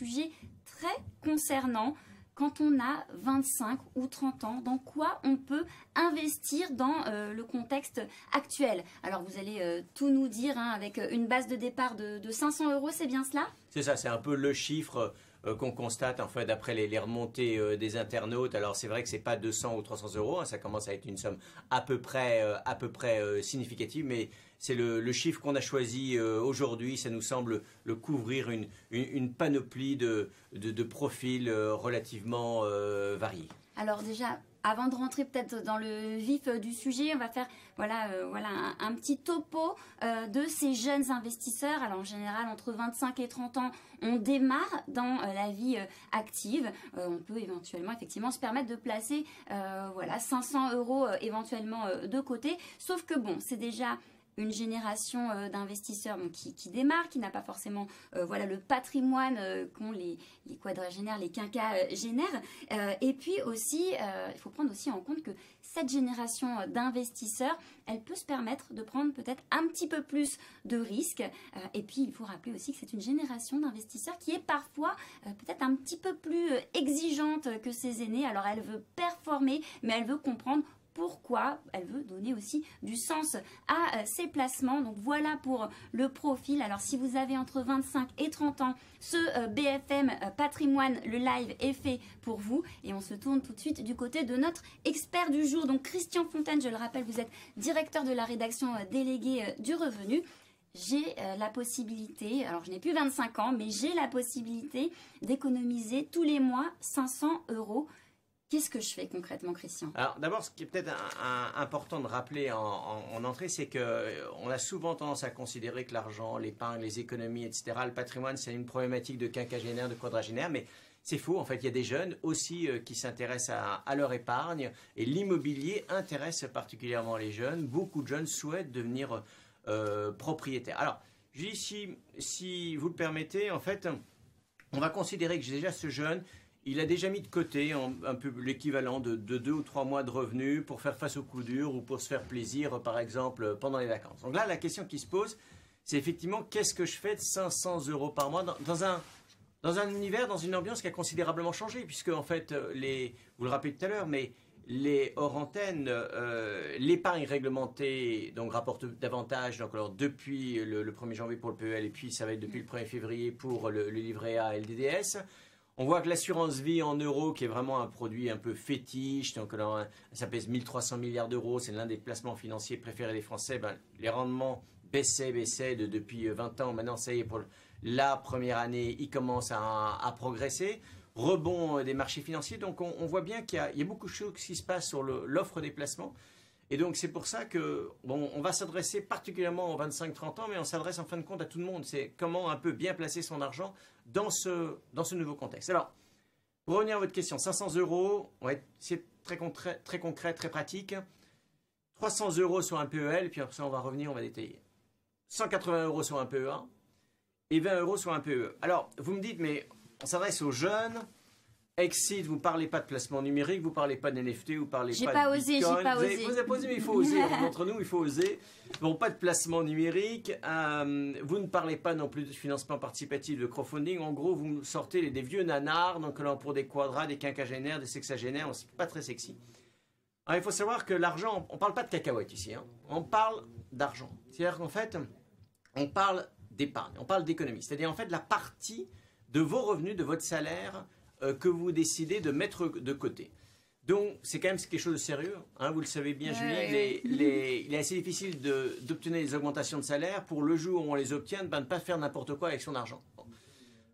sujet très concernant quand on a 25 ou 30 ans, dans quoi on peut investir dans euh, le contexte actuel? Alors vous allez euh, tout nous dire hein, avec une base de départ de, 500 euros, c'est bien cela? C'est ça, c'est un peu le chiffre euh, qu'on constate en fait d'après les, remontées des internautes. Alors c'est vrai que c'est pas 200 ou 300 euros, hein, ça commence à être une somme à peu près à peu près significative, mais c'est le, chiffre qu'on a choisi euh, aujourd'hui. Ça nous semble le couvrir une, panoplie de, profils euh, relativement euh, variés. Alors déjà, avant de rentrer peut-être dans le vif du sujet, on va faire voilà, voilà un, petit topo de ces jeunes investisseurs. Alors en général, entre 25 et 30 ans, on démarre dans la vie active. on peut éventuellement effectivement se permettre de placer voilà 500 euros éventuellement de côté. Sauf que bon, c'est déjà une génération euh, d'investisseurs qui, qui, démarre, qui n'a pas forcément euh, voilà le patrimoine euh, qu'ont les, les quadragénaires, les quinquagénaires. et puis aussi, il faut prendre aussi en compte que cette génération d'investisseurs, elle peut se permettre de prendre peut-être un petit peu plus de risques. et puis, il faut rappeler aussi que c'est une génération d'investisseurs qui est parfois peut-être un petit peu plus exigeante que ses aînés. Alors, elle veut performer, mais elle veut comprendre pourquoi elle veut donner aussi du sens à euh, ses placements. Donc voilà pour le profil. Alors si vous avez entre 25 et 30 ans, ce euh, BFM euh, patrimoine, le live est fait pour vous. Et on se tourne tout de suite du côté de notre expert du jour. Donc Christian Fontaine, je le rappelle, vous êtes directeur de la rédaction délégué du revenu j'ai la possibilité, alors je n'ai plus 25 ans, mais j'ai la possibilité d'économiser tous les mois 500 euros Qu'est-ce que je fais concrètement, Christian? Alors d'abord, ce qui est peut-être important de rappeler en, entrée, c'est que euh, on a souvent tendance à considérer que l'argent, l'épargne, les économies, etc., le patrimoine, c'est une problématique de quinquagénaire, de quadragénaire, mais c'est faux. En fait, il y a des jeunes aussi euh, qui s'intéressent à, leur épargne et l'immobilier intéresse particulièrement les jeunes. Beaucoup de jeunes souhaitent devenir euh, propriétaires. Alors, si, si vous le permettez, en fait, on va considérer que déjà ce jeune, il a déjà mis de côté un, peu l'équivalent de, deux ou trois mois de revenus pour faire face aux coups durs ou pour se faire plaisir, par exemple, pendant les vacances. Donc là, la question qui se pose, c'est effectivement qu'est-ce que je fais de 500 euros par mois dans, un dans un univers, dans une ambiance qui a considérablement changé, puisque en fait, les, vous le rappelez tout à l'heure, mais les hors antennes, euh, l'épargne réglementée donc rapporte davantage. Donc alors depuis le, 1er janvier pour le PEL et puis ça va être depuis le 1er février pour le, le livret A et le DDS. On voit que l'assurance vie en euros, qui est vraiment un produit un peu fétiche, donc ça pèse 1300 milliards d'euros, c'est l'un des placements financiers préférés des Français, ben, les rendements baissaient, baissaient depuis 20 ans. Maintenant, ça y est, pour la première année, ils commencent à, progresser. Rebond des marchés financiers, donc on, voit bien qu'il y, a beaucoup de choses qui se passent sur l'offre des placements. Et donc c'est pour ça que bon, on va s'adresser particulièrement aux 25-30 ans, mais on s'adresse en fin de compte à tout le monde. C'est comment un peu bien placer son argent dans ce, dans ce nouveau contexte. Alors, pour revenir à votre question, 500 euros, c'est très concret, très concret, très pratique. 300 euros sur un PEL, puis après ça on va revenir, on va détailler. 180 euros sur un PEA et 20 euros sur un PE. Alors, vous me dites, mais on s'adresse aux jeunes, Exit, vous parlez pas de placement numérique, vous parlez pas de NFT, vous parlez pas, pas de osé, Bitcoin. J'ai pas osé, Vous avez pas osé, mais il faut oser. Entre nous, il faut oser. Bon, pas de placement numérique. Euh, vous ne parlez pas non plus de financement participatif, de crowdfunding. En gros, vous sortez des vieux nanars, donc là, pour des quadras, des quinquagénaires, des sexagénaires, c'est pas très sexy. Alors, il faut savoir que l'argent, on parle pas de cacahuètes ici. Hein. On parle d'argent. C'est-à-dire qu'en fait, on parle d'épargne, on parle d'économie. C'est-à-dire en fait la partie de vos revenus, de votre salaire euh, que vous décidez de mettre de côté. Donc, c'est quand même quelque chose de sérieux. Hein, vous le savez bien, Julie. il est assez difficile d'obtenir des augmentations de salaire pour le jour où on les obtient, ben, de ne pas faire n'importe quoi avec son argent.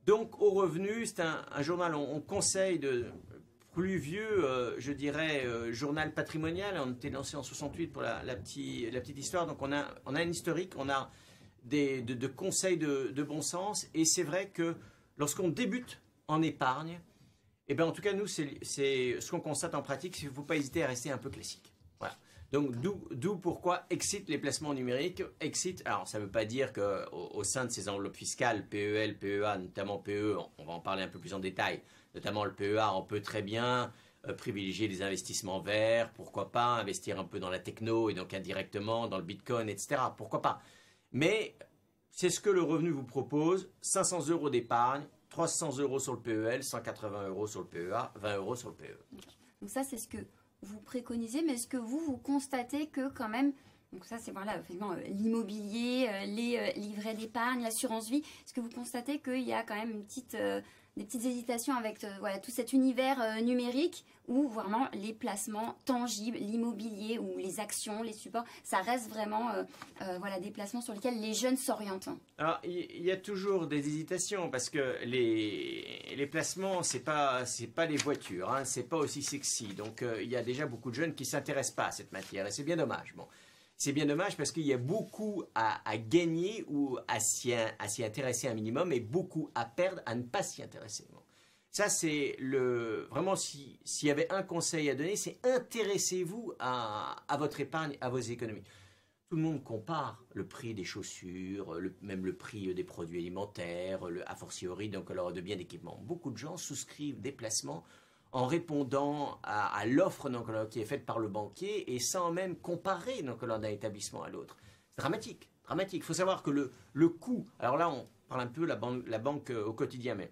Donc, au revenu, c'est un, journal, on, conseille de plus vieux, euh, je dirais, euh, journal patrimonial. On était lancé en 68 pour la, la, la petite histoire. Donc, on a, on a un historique, on a des, de, conseils de, de bon sens. Et c'est vrai que lorsqu'on débute en épargne, eh bien, en tout cas, nous, c'est ce qu'on constate en pratique. Il ne faut pas hésiter à rester un peu classique. Voilà. Donc, d'où pourquoi Exit les placements numériques. Exit, alors ça ne veut pas dire qu'au au sein de ces enveloppes fiscales, PEL, PEA, notamment PE, on va en parler un peu plus en détail, notamment le PEA, on peut très bien euh, privilégier des investissements verts, pourquoi pas investir un peu dans la techno et donc indirectement dans le bitcoin, etc. Pourquoi pas Mais c'est ce que le revenu vous propose, 500 euros d'épargne, 300 euros sur le PEL, 180 euros sur le PEA, 20 euros sur le PE. Donc ça, c'est ce que vous préconisez, mais est-ce que vous, vous constatez que quand même, donc ça c'est voilà, euh, l'immobilier, euh, les euh, livrets d'épargne, l'assurance vie, est-ce que vous constatez qu'il y a quand même une petite des petites hésitations avec euh, voilà, tout cet univers euh, numérique où vraiment les placements tangibles, l'immobilier ou les actions, les supports, ça reste vraiment euh, voilà, des placements sur lesquels les jeunes s'orientent. Alors, il y, a toujours des hésitations parce que les, les placements, ce n'est pas, pas les voitures, hein, ce n'est pas aussi sexy. Donc, il y a déjà beaucoup de jeunes qui ne s'intéressent pas à cette matière et c'est bien dommage. Bon c'est bien dommage parce qu'il y a beaucoup à, gagner ou à s'y, intéresser un minimum et beaucoup à perdre à ne pas s'y intéresser. Ça, c'est le. Vraiment, s'il y avait un conseil à donner, c'est intéressez-vous à, votre épargne, à vos économies. Tout le monde compare le prix des chaussures, même le prix des produits alimentaires, le, a fortiori donc alors de biens d'équipement. Beaucoup de gens souscrivent des placements en répondant à, l'offre qui est faite par le banquier et sans même comparer d'un établissement à l'autre. C'est dramatique, dramatique. Il faut savoir que le, le coût, alors là on parle un peu la la banque euh, au quotidien, mais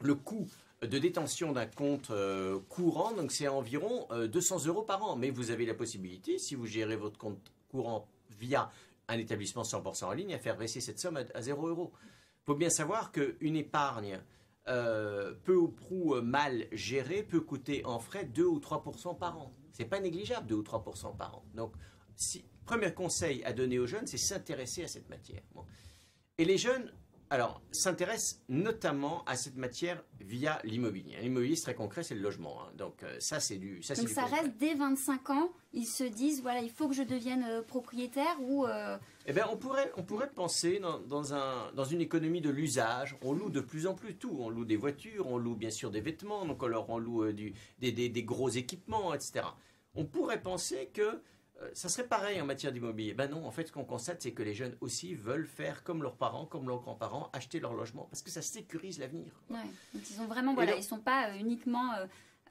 le coût de détention d'un compte euh, courant, donc c'est environ 200 euh, euros par an. Mais vous avez la possibilité, si vous gérez votre compte courant via un établissement 100% en ligne, à faire baisser cette somme à, à 0 euros. Il faut bien savoir qu'une épargne euh, peu ou prou euh, mal géré peut coûter en frais 2 ou 3 par an. C'est pas négligeable 2 ou 3 par an. Donc, si, premier conseil à donner aux jeunes, c'est s'intéresser à cette matière. Et les jeunes alors, s'intéresse notamment à cette matière via l'immobilier. L'immobilier, c'est très concret, c'est le logement. Hein. Donc, euh, ça, c'est du. Ça, Donc, ça reste dès 25 ans, ils se disent, voilà, il faut que je devienne euh, propriétaire ou. Euh, eh bien, on pourrait, on pourrait penser dans, un, dans une économie de l'usage. On loue de plus en plus tout. On loue des voitures, on loue bien sûr des vêtements, donc alors on loue du, des, des gros équipements, etc. On pourrait penser que ça serait pareil en matière d'immobilier. Ben non, en fait, ce qu'on constate, c'est que les jeunes aussi veulent faire comme leurs parents, comme leurs grands-parents, acheter leur logement, parce que ça sécurise l'avenir. Ouais. ils sont vraiment, voilà, ils sont pas euh, uniquement,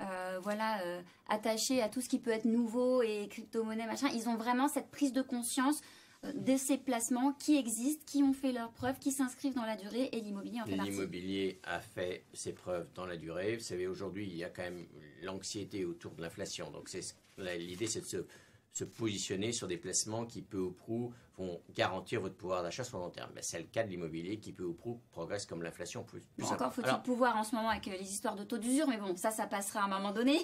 euh, voilà, attachés à tout ce qui peut être nouveau et crypto-monnaie, machin. Ils ont vraiment cette prise de conscience de ces placements qui existent, qui ont fait leurs preuves, qui s'inscrivent dans la durée et l'immobilier en fait L'immobilier a fait ses preuves dans la durée. Vous savez, aujourd'hui, il y a quand même l'anxiété autour de l'inflation. Donc, l'idée, c'est de se se positionner sur des placements qui, peu ou prou, vont garantir votre pouvoir d'achat sur le long terme. Ben, c'est le cas de l'immobilier qui, peu ou prou, progresse comme l'inflation. Plus, encore faut-il pouvoir en ce moment avec euh, les histoires de taux d'usure, mais bon, ça, ça passera à un moment donné.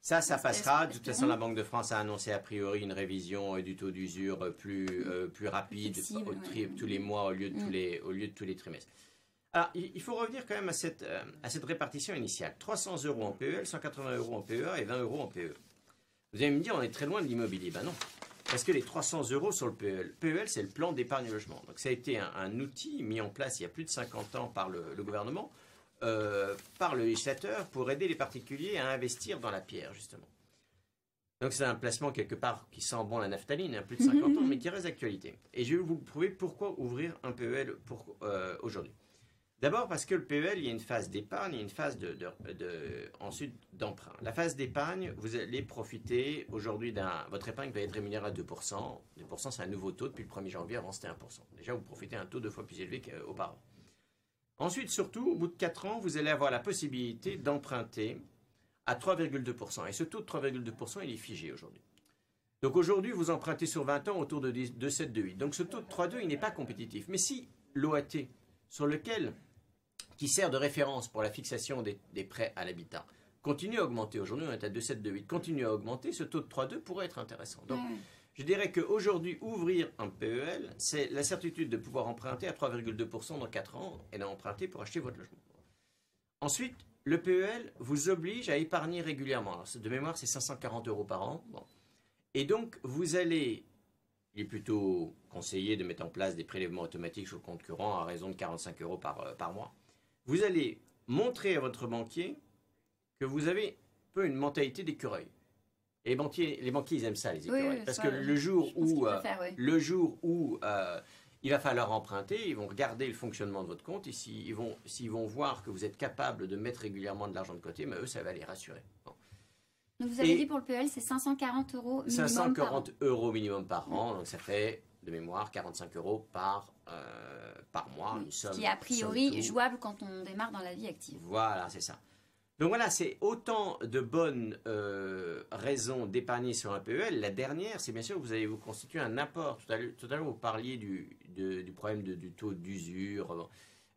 Ça, ça passera. De toute façon, la Banque de France a annoncé a priori une révision euh, du taux d'usure euh, plus, plus rapide tous les mois au lieu de, tous, mm. les, au lieu de tous les trimestres. Alors, il faut revenir quand même à cette, à cette répartition initiale. 300 euros en PEL, 180 euros en PEA et 20 euros en PE. Vous allez me dire, on est très loin de l'immobilier. Ben non. Parce que les 300 euros sur le PEL, PEL c'est le plan d'épargne logement. Donc ça a été un, outil mis en place il y a plus de 50 ans par le, gouvernement, euh, par le législateur, pour aider les particuliers à investir dans la pierre, justement. Donc c'est un placement quelque part qui sent bon la naphtaline, hein, plus de 50 ans, mais qui reste d'actualité. Et je vais vous prouver pourquoi ouvrir un PEL pour, euh, aujourd'hui. D'abord parce que le PEL, il y a une phase d'épargne, il y a une phase ensuite d'emprunt. La phase d'épargne, vous allez profiter aujourd'hui d'un... Votre épargne va être rémunérée à 2%. 2%, c'est un nouveau taux depuis le 1er janvier, avant c'était 1%. Déjà, vous profitez d'un taux deux fois plus élevé qu'auparavant. Ensuite, surtout, au bout de 4 ans, vous allez avoir la possibilité d'emprunter à 3,2%. Et ce taux de 3,2%, il est figé aujourd'hui. Donc aujourd'hui, vous empruntez sur 20 ans autour de 2,7, Donc ce taux de 3,2, il n'est pas compétitif. Mais si l'OAT, sur lequel qui sert de référence pour la fixation des, prêts à l'habitat, continue à augmenter. Aujourd'hui, on est à 2,728. Continue à augmenter. Ce taux de 3,2 pourrait être intéressant. Donc, je dirais qu'aujourd'hui, ouvrir un PEL, c'est la certitude de pouvoir emprunter à 3,2% dans 4 ans et d'emprunter pour acheter votre logement. Ensuite, le PEL vous oblige à épargner régulièrement. de mémoire, c'est 540 euros par an. Et donc, vous allez, il est plutôt conseillé de mettre en place des prélèvements automatiques sur le compte courant à raison de 45 euros par, euh, par mois vous allez montrer à votre banquier que vous avez un peu une mentalité d'écureuil. Et les banquiers, les banquiers, ils aiment ça, les écureuils. parce que le jour, où, euh, le jour où euh, il va falloir emprunter, ils vont regarder le fonctionnement de votre compte et s'ils vont, voir que vous êtes capable de mettre régulièrement de l'argent de côté, mais eux, ça va les rassurer. Donc vous avez dit pour le PEL, c'est 540 euros minimum 540 euros minimum par an, donc ça fait de mémoire, 45 euros par, euh, par mois. Une somme, qui est a priori jouable quand on démarre dans la vie active. Voilà, c'est ça. Donc voilà, c'est autant de bonnes euh, raisons d'épargner sur un PEL. La dernière, c'est bien sûr que vous allez vous constituer un apport. Tout à l'heure, vous parliez du, du problème du taux d'usure,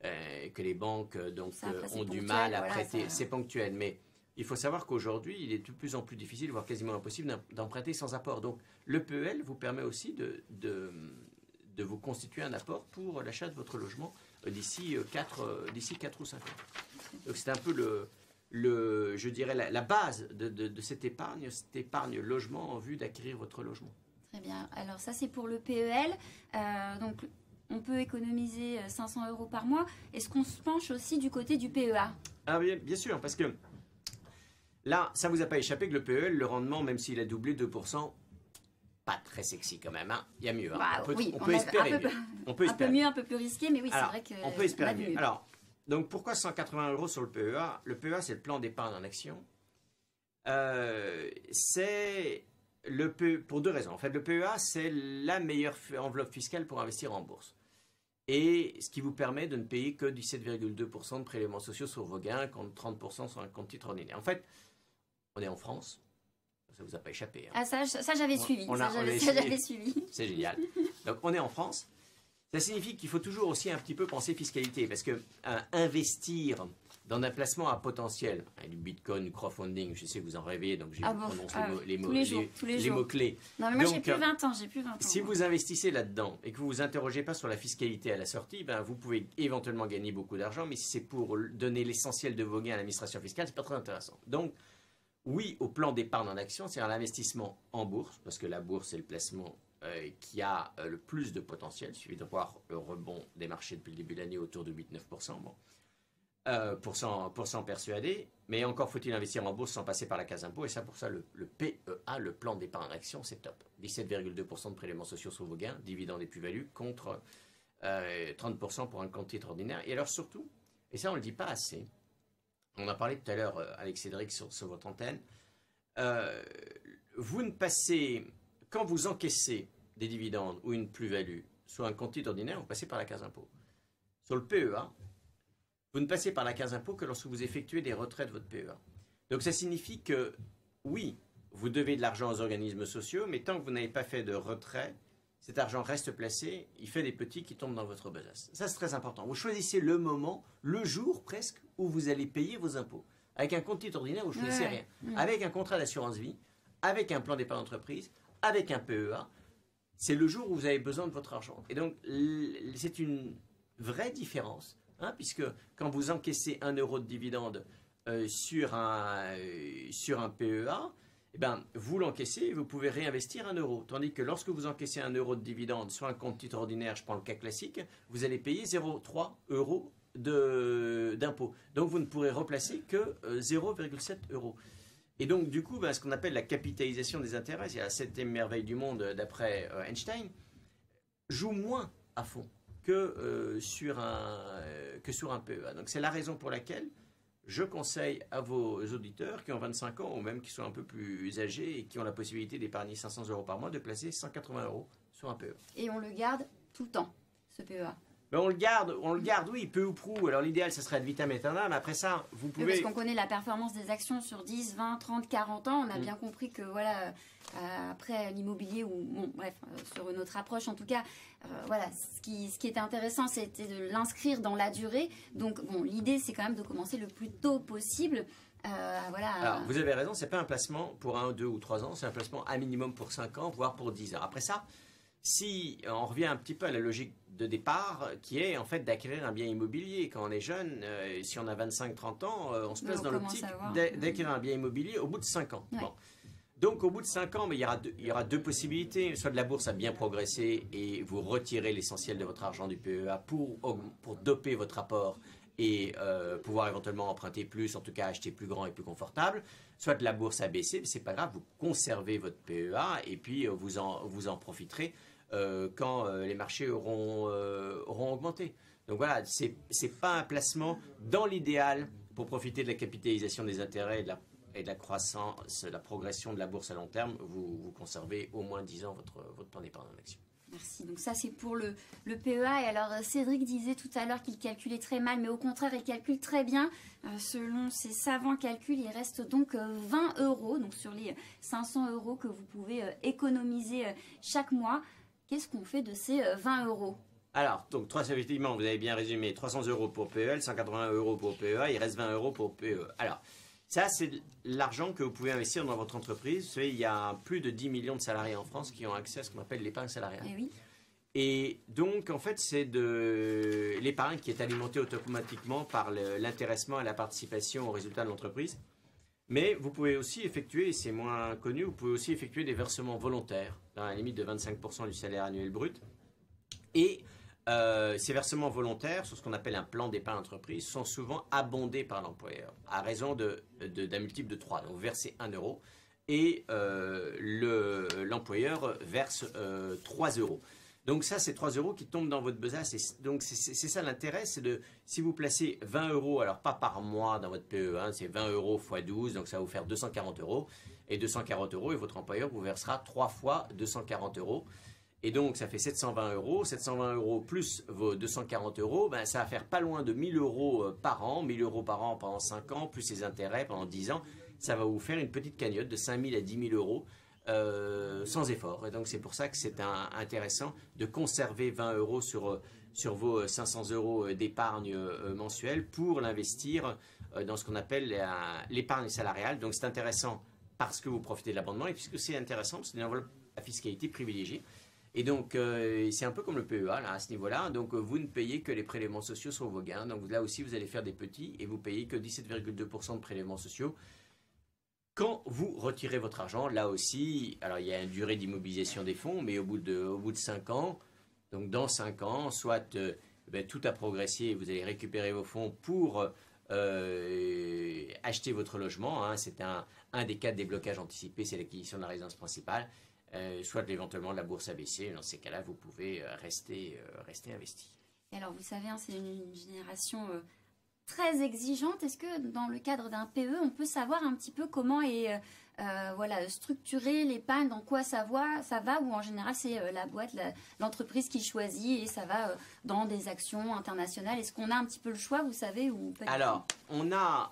euh, que les banques donc, ont du mal à prêter. C'est ponctuel, mais il faut savoir qu'aujourd'hui, il est de plus en plus difficile, voire quasiment impossible, d'emprunter sans apport. Donc, le PEL vous permet aussi de, de, de vous constituer un apport pour l'achat de votre logement euh, d'ici 4, euh, euh, d'ici 4 ou 5 ans. Donc, c'est un peu le, le, je dirais, la, base de, de, cette épargne, cette épargne logement en vue d'acquérir votre logement. Très bien. Alors, ça, c'est pour le PEL. donc, on peut économiser 500 euros par mois. Est-ce qu'on se penche aussi du côté du PEA ah, bien, bien sûr, parce que Là, ça vous a pas échappé que le PEL, le rendement, même s'il a doublé 2%, pas très sexy quand même. Hein. Il y a mieux. Hein. Bah on peut, espérer mieux. on peut espérer un peu mieux, un peu plus risqué, mais oui, c'est vrai que. On peut espérer mieux. Alors, donc pourquoi 180 euros sur le PEA Le PEA, c'est le plan d'épargne en action. Euh, c'est le PE, pour deux raisons. En fait, le PEA, c'est la meilleure enveloppe fiscale pour investir en bourse. Et ce qui vous permet de ne payer que 17,2% de prélèvements sociaux sur vos gains contre 30% sur un compte titre ordinaire. En fait, on est en France. Ça vous a pas échappé. Hein. Ah, ça, ça j'avais suivi. ça, j'avais suivi. C'est génial. Donc, on est en France. Ça signifie qu'il faut toujours aussi un petit peu penser fiscalité. Parce que euh, investir dans un placement à potentiel, hein, du bitcoin, du crowdfunding, je sais que vous en rêvez, donc j'ai ah ah les, mots, les, mots, clés. Non, mais moi j'ai plus 20 ans, j'ai plus 20 ans. Si vous investissez là-dedans et que vous vous interrogez pas sur la fiscalité à la sortie, ben, vous pouvez éventuellement gagner beaucoup d'argent, mais si c'est pour donner l'essentiel de vos gains à l'administration fiscale, c'est pas très intéressant. Donc, oui au plan d'épargne en action, c'est-à-dire l'investissement en bourse, parce que la bourse est le placement euh, qui a euh, le plus de potentiel. Il suffit de voir le rebond des marchés depuis le début de l'année autour de 8-9%. Bon. Euh, pour s'en persuader, mais encore faut-il investir en bourse sans passer par la case impôt, et ça pour ça le, PEA, le plan d'épargne en action, c'est top. 17,2% de prélèvements sociaux sur vos gains, dividendes et plus-values, contre 30% pour un compte titre ordinaire. Et alors surtout, et ça on ne le dit pas assez, on a parlé tout à l'heure euh, avec Cédric sur, votre antenne, euh, vous ne passez, quand vous encaissez des dividendes ou une plus-value sur un compte ordinaire, vous passez par la case impôt. Sur le PEA, vous ne passez par la case impôt que lorsque vous effectuez des retraits de votre PEA. Donc ça signifie que, oui, vous devez de l'argent aux organismes sociaux, mais tant que vous n'avez pas fait de retrait, cet argent reste placé, il fait des petits qui tombent dans votre besace. Ça, c'est très important. Vous choisissez le moment, le jour presque, où vous allez payer vos impôts. Avec un compte titre ordinaire, vous ne choisissez rien. Avec un contrat d'assurance vie, avec un plan d'épargne d'entreprise, avec un PEA, c'est le jour où vous avez besoin de votre argent. Et donc, c'est une vraie différence, hein, puisque quand vous encaissez un euro de dividende euh, sur, un, euh, sur un PEA, eh ben, vous l'encaissez vous pouvez réinvestir un euro. Tandis que lorsque vous encaissez un euro de dividende sur un compte titre ordinaire, je prends le cas classique, vous allez payer 0,3 euros d'impôt. Donc vous ne pourrez replacer que 0,7 euh, euros. Et donc du coup, ben, ce qu'on appelle la capitalisation des intérêts, c'est la septième merveille du monde euh, d'après euh, Einstein, joue moins à fond que, sur un, que sur un PEA. Donc c'est la raison pour laquelle je conseille à vos auditeurs qui ont 25 ans ou même qui sont un peu plus âgés et qui ont la possibilité d'épargner 500 euros par mois de placer 180 euros sur un PEA. Et on le garde tout le temps, ce PEA mais on le garde, on le garde, oui, peu ou prou. Alors l'idéal, ce serait de vitam aeternam. Après ça, vous pouvez. parce qu'on connaît la performance des actions sur 10, 20, 30, 40 ans. On a mm. bien compris que voilà, euh, après l'immobilier ou bon, bref, euh, sur une autre approche, en tout cas, euh, voilà, ce qui, ce qui était intéressant, c'était de l'inscrire dans la durée. Donc bon, l'idée, c'est quand même de commencer le plus tôt possible. voilà. Alors, vous avez raison, c'est pas un placement pour un, deux ou trois ans, c'est un placement à minimum pour 5 ans, voire pour 10 ans. Après ça, si on revient un petit peu à la logique de départ, qui est en fait d'acquérir un bien immobilier. Quand on est jeune, euh, si on a 25-30 ans, euh, on se place dans l'optique d'acquérir un bien immobilier au bout de 5 ans. Donc au bout de 5 ans, mais il, y aura deux, il y aura deux possibilités. Soit de la bourse a bien progressé et vous retirez l'essentiel de votre argent du PEA pour, pour doper votre apport et euh, pouvoir éventuellement emprunter plus, en tout cas acheter plus grand et plus confortable. Soit la bourse a baissé, mais c'est pas grave, vous conservez votre PEA et puis vous, en, vous profiterez euh, quand euh, les marchés auront, euh, augmenté. Donc voilà, ce n'est pas un placement dans l'idéal pour profiter de la capitalisation des intérêts et de la, de la croissance, la progression de la bourse à long terme. Vous, vous conservez au moins 10 ans votre, votre plan d'épargne en action. Merci. Donc ça, c'est pour le, PEA. Et alors, Cédric disait tout à l'heure qu'il calculait très mal, mais au contraire, il calcule très bien. Euh, selon ses savants calculs, il reste donc 20 euh, euros, donc sur les 500 euros que vous pouvez euh, économiser chaque mois. Qu'est-ce qu'on fait de ces 20 euros? Alors, donc, effectivement, vous avez bien résumé, 300 euros pour PEL, 180 euros pour PEA, il reste 20 euros pour PE. Alors, ça, c'est l'argent que vous pouvez investir dans votre entreprise. Vous savez, il y a plus de 10 millions de salariés en France qui ont accès à ce qu'on appelle l'épargne salariale. Et, eh oui. Et donc, en fait, c'est de l'épargne qui est alimentée automatiquement par l'intéressement et la participation au résultat de l'entreprise. Mais vous pouvez aussi effectuer, et c'est moins connu, vous pouvez aussi effectuer des versements volontaires dans la limite de 25% du salaire annuel brut. Et euh, ces versements volontaires sur ce qu'on appelle un plan d'épargne entreprise sont souvent abondés par l'employeur à raison d'un de, multiple de 3. Donc versez 1 euro et euh, l'employeur verse 3 euh, euros. Donc ça, c'est 3 euros qui tombent dans votre besace. Donc c'est ça l'intérêt, c'est de, si vous placez 20 euros, alors pas par mois dans votre PE, hein, c'est 20 euros x 12, donc ça va vous faire 240 euros. Et 240 euros, et votre employeur vous versera 3 fois 240 euros. Et donc, ça fait 720 euros. 720 euros plus vos 240 euros, ben, ça va faire pas loin de 1000 euros euh, par an. 1000 euros par an pendant 5 ans, plus les intérêts pendant 10 ans. Ça va vous faire une petite cagnotte de 5000 à 10 000 euros euh, sans effort. Et donc, c'est pour ça que c'est intéressant de conserver 20 euros sur, euh, sur vos 500 euros d'épargne mensuelle pour l'investir dans ce qu'on appelle l'épargne salariale. Donc, c'est intéressant parce que vous profitez de l'abondement et puisque c'est intéressant, c'est une enveloppe fiscalité privilégiée. Et donc, euh, c'est un peu comme le PEA là, à ce niveau-là. Donc, euh, vous ne payez que les prélèvements sociaux sur vos gains. Donc, là aussi, vous allez faire des petits et vous payez que 17,2% de prélèvements sociaux. Quand vous retirez votre argent, là aussi, alors il y a une durée d'immobilisation des fonds, mais au bout de, au bout de 5 ans, donc dans 5 ans, soit euh, ben, tout a progressé et vous allez récupérer vos fonds pour acheter votre logement. Hein. c'est un, un des cas de déblocage anticipé, c'est l'acquisition de la résidence principale. Euh, soit éventuellement la bourse a baissé. Dans ces cas-là, vous pouvez euh, rester, euh, rester investi. alors, vous savez, hein, c'est une, génération très exigeante. Est-ce que dans le cadre d'un PE, on peut savoir un petit peu comment est voilà, structurer l'épargne, dans quoi ça va, ça va ou en général c'est la boîte, l'entreprise qui choisit et ça va dans des actions internationales? Est-ce qu'on a un petit peu le choix, vous savez ou Alors, on a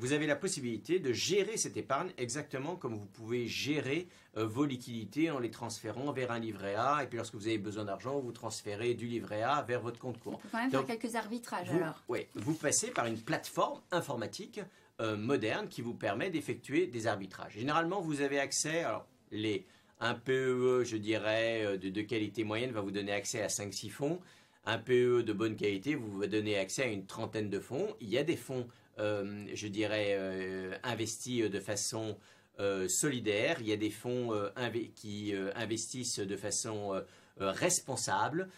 vous avez la possibilité de gérer cette épargne exactement comme vous pouvez gérer euh, vos liquidités en les transférant vers un livret A. Et puis lorsque vous avez besoin d'argent, vous transférez du livret A vers votre compte courant. On peut quand même faire quelques arbitrages alors. Oui, vous passez par une plateforme informatique euh, moderne qui vous permet d'effectuer des arbitrages. Généralement, vous avez accès, alors les, un PE, je dirais, euh, de, de qualité moyenne va vous donner accès à 5-6 fonds. Un PE de bonne qualité vous va donner accès à une trentaine de fonds. Il y a des fonds je dirais, euh, investis de façon euh, solidaire. Il y a des fonds qui investissent de façon responsable.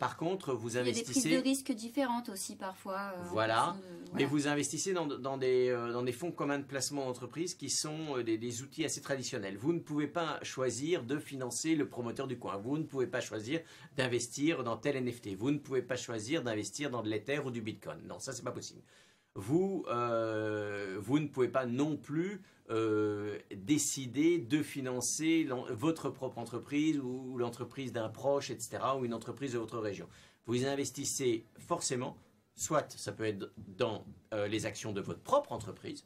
par contre, vous investissez. Il y a des prises de risques différentes aussi parfois. voilà. Mais vous investissez dans, des, dans des fonds communs de placement d'entreprise qui sont des, des, outils assez traditionnels. Vous ne pouvez pas choisir de financer le promoteur du coin. Vous ne pouvez pas choisir d'investir dans tel NFT. Vous ne pouvez pas choisir d'investir dans de l'Ether ou du Bitcoin. Non, ça, c'est pas possible vous, euh, vous ne pouvez pas non plus euh, décider de financer votre propre entreprise ou l'entreprise d'un proche, etc., ou une entreprise de votre région. Vous investissez forcément, soit ça peut être dans euh, les actions de votre propre entreprise,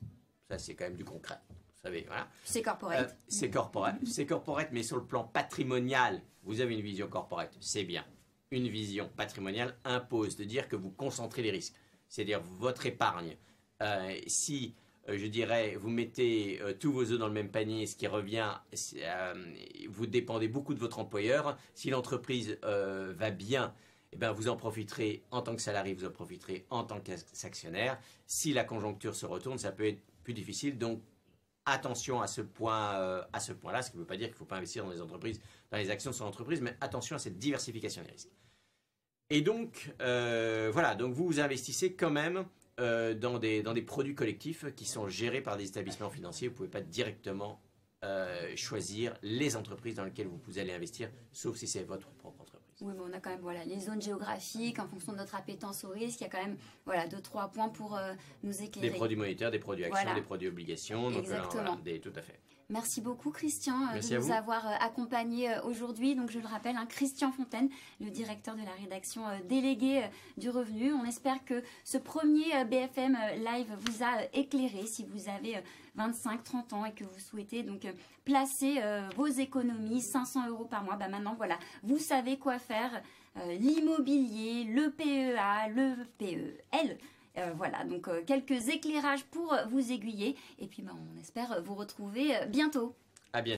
ça c'est quand même du concret, vous savez, voilà. C'est corporate. c'est corporate, c'est corporate, mais sur le plan patrimonial, vous avez une vision corporate, c'est bien. Une vision patrimoniale impose de dire que vous concentrez les risques c'est-à-dire votre épargne, euh, si euh, je dirais, vous mettez euh, tous vos œufs dans le même panier, ce qui revient, vous dépendez beaucoup de votre employeur. Si l'entreprise va bien, eh bien, vous en profiterez en tant que salarié, vous en profiterez en tant qu'actionnaire. Si la conjoncture se retourne, ça peut être plus difficile. Donc, attention à ce point, à ce point-là, ce qui ne veut pas dire qu'il ne faut pas investir dans les entreprises, dans les actions de son entreprise, mais attention à cette diversification des risques. Et donc, euh, voilà, donc vous investissez quand même euh, dans, des, dans des produits collectifs qui sont gérés par des établissements financiers. Vous ne pouvez pas directement euh, choisir les entreprises dans lesquelles vous allez investir, sauf si c'est votre propre. Oui, mais on a quand même voilà, les zones géographiques, en fonction de notre appétence au risque, il y a quand même voilà, deux, trois points pour euh, nous éclairer. Des produits monétaires, des produits actions, des produits obligations. Donc, Exactement. des, tout à fait. Merci beaucoup Christian euh, de nous avoir euh, accompagnés aujourd'hui. Donc je le rappelle, hein, Christian Fontaine, le directeur de la rédaction délégué du revenu. On espère que ce premier BFM Live vous a éclairé si vous avez 25, 30 ans et que vous souhaitez donc placer vos économies, 500 euros par mois. Bah, maintenant voilà, vous savez quoi faire. L'immobilier, le PEA, le PEL. Euh, voilà, donc euh, quelques éclairages pour vous aiguiller. Et puis, ben, on espère vous retrouver euh, bientôt. À bientôt.